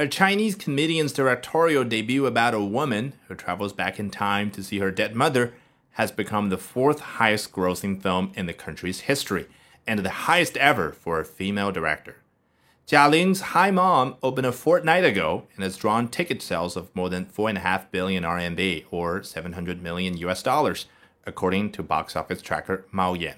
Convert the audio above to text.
A Chinese comedian's directorial debut about a woman who travels back in time to see her dead mother has become the fourth highest grossing film in the country's history and the highest ever for a female director. Jia Ling's Hi Mom opened a fortnight ago and has drawn ticket sales of more than 4.5 billion RMB or 700 million US dollars, according to box office tracker Maoyan.